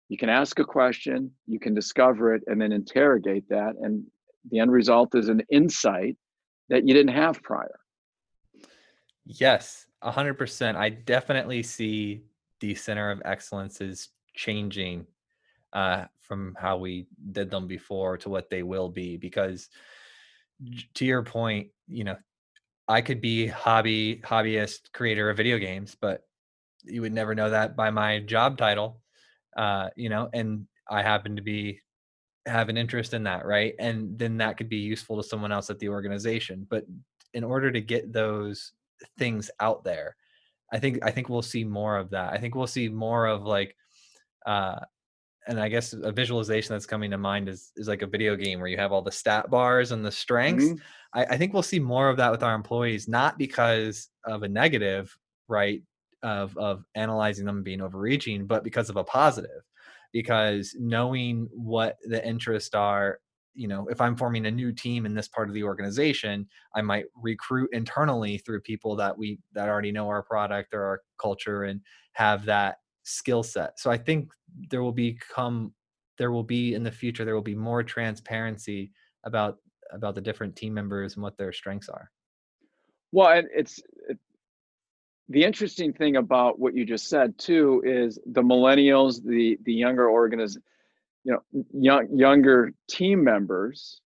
you can ask a question, you can discover it, and then interrogate that, and the end result is an insight that you didn't have prior. Yes, a hundred percent. I definitely see the center of excellences changing uh, from how we did them before to what they will be because to your point, you know, I could be hobby hobbyist creator of video games, but you would never know that by my job title. Uh, you know, and I happen to be have an interest in that, right? And then that could be useful to someone else at the organization. But in order to get those things out there, I think I think we'll see more of that. I think we'll see more of like uh and I guess a visualization that's coming to mind is is like a video game where you have all the stat bars and the strengths. Mhm. I, I think we'll see more of that with our employees, not because of a negative, right? Of of analyzing them and being overreaching, but because of a positive. Because knowing what the interests are, you know, if I'm forming a new team in this part of the organization, I might recruit internally through people that we that already know our product or our culture and have that skill set. So I think there will become there will be in the future there will be more transparency about about the different team members and what their strengths are. Well, it's it, the interesting thing about what you just said too is the millennials, the the younger organiz, you know, young younger team members.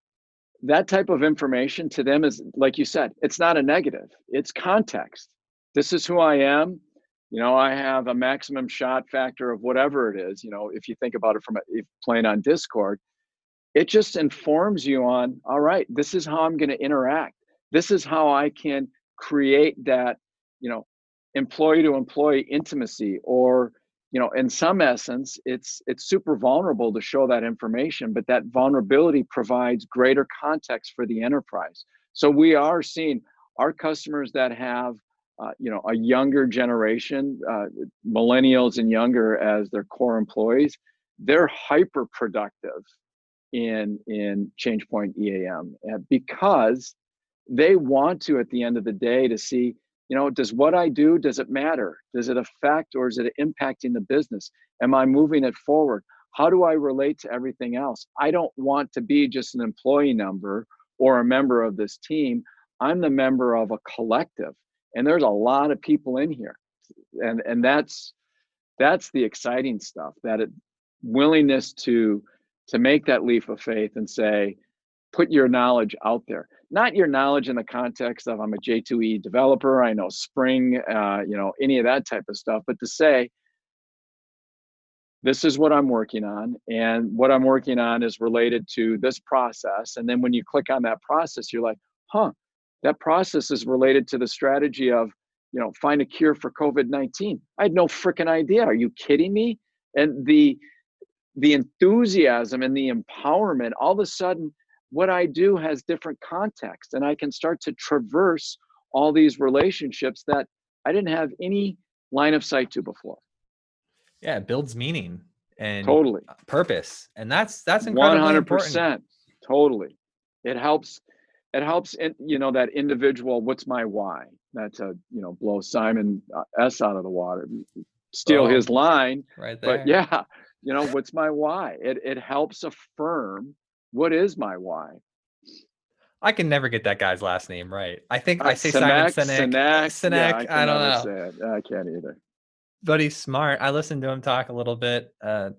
That type of information to them is like you said, it's not a negative. It's context. This is who I am. You know, I have a maximum shot factor of whatever it is. You know, if you think about it from a, playing on Discord, it just informs you on all right this is how i'm going to interact this is how i can create that you know employee to employee intimacy or you know in some essence it's it's super vulnerable to show that information but that vulnerability provides greater context for the enterprise so we are seeing our customers that have uh, you know a younger generation uh, millennials and younger as their core employees they're hyper productive in in changepoint eam because they want to at the end of the day to see you know does what i do does it matter? Does it affect or is it impacting the business? Am i moving it forward? How do i relate to everything else? I don't want to be just an employee number or a member of this team. I'm the member of a collective and there's a lot of people in here and and that's that's the exciting stuff that it willingness to to make that leap of faith and say, put your knowledge out there. Not your knowledge in the context of I'm a J2E developer, I know Spring, uh, you know, any of that type of stuff, but to say, this is what I'm working on, and what I'm working on is related to this process. And then when you click on that process, you're like, huh, that process is related to the strategy of, you know, find a cure for COVID 19. I had no freaking idea. Are you kidding me? And the the enthusiasm and the empowerment, all of a sudden, what I do has different context, and I can start to traverse all these relationships that I didn't have any line of sight to before. Yeah, it builds meaning and Totally, purpose, and that's that's incredibly hundred important. percent, totally. It helps. It helps. In, you know that individual. What's my why? That's a you know blow Simon uh, S out of the water, steal his line. right there. But yeah, you know what's my why? It it helps affirm what is my why. I can never get that guy's last name right. I think I Uh, say Sinek, Simon Sinek. Sinek, Sinek, yeah, I, can don't know. I can't either. But he's smart. I listened to him talk a little bit. Uh,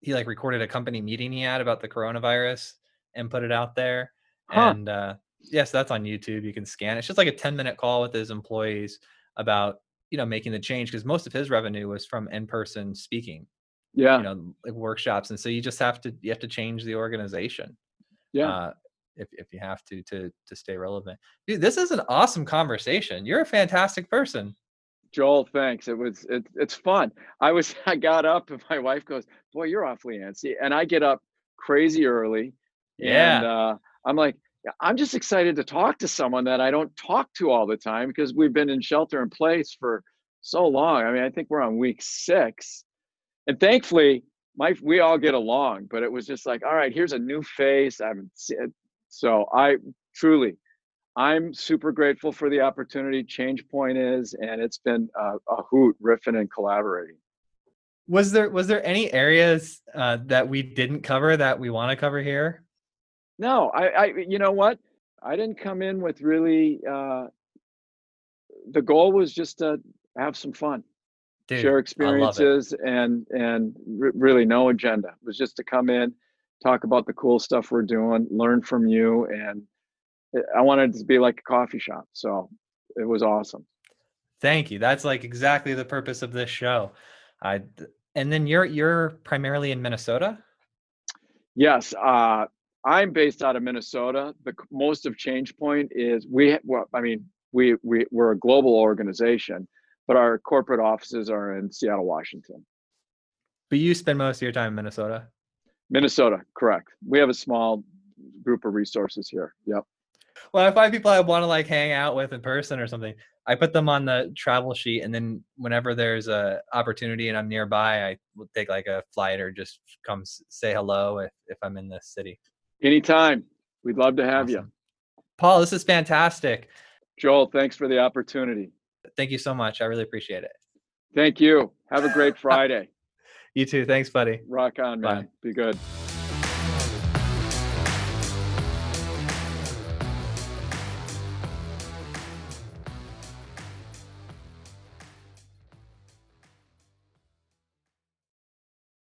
he like recorded a company meeting he had about the coronavirus and put it out there. Huh. And uh, yes, that's on YouTube. You can scan. it. It's just like a 10 minute call with his employees about you know making the change because most of his revenue was from in person speaking. Yeah, You know, like workshops, and so you just have to you have to change the organization. yeah. uh, if if you have to to to stay relevant. Dude, this is an awesome conversation. You're a fantastic person. Joel, thanks. It was it, it's fun. I was I got up and my wife goes, "Boy, you're awfully antsy," and I get up crazy early. And Yeah. uh, I'm like, "Yeah, I'm just excited to talk to someone that I don't talk to all the time because we've been in shelter in place for so long. I mean, I think we're on week six, and thankfully, my we all get along. But it was just like, all right, here's a new face. I haven't seen. So I truly, I'm super grateful for the opportunity. ChangePoint is, and it's been a, a hoot riffing and collaborating. Was there was there any areas uh, that we didn't cover that we want to cover here? No, I, I, you know what? I didn't come in with really. Uh, the goal was just to have some fun, Dude, share I love it. experiences, and and re- really no agenda. It was just to come in, talk about the cool stuff we're doing, learn from you, and I wanted it to be like a coffee shop. So it was awesome. Thank you. That's like exactly the purpose of this show. I and then you're you're primarily in Minnesota. Yes, uh, I'm based out of Minnesota. The most of ChangePoint is we. Well, I mean, we we we're a global organization, but our corporate offices are in Seattle, Washington. But you spend most of your time in Minnesota. Minnesota, correct. We have a small group of resources here. Yep. Well, I find people I want to like hang out with in person or something. I put them on the travel sheet, and then whenever there's a opportunity and I'm nearby, I will take like a flight or just come say hello if if I'm in the city. Anytime. We'd love to have awesome. you. Paul, this is fantastic. Joel, thanks for the opportunity. Thank you so much. I really appreciate it. Thank you. Have a great Friday. you too. Thanks, buddy. Rock on, man. Bye. Be good.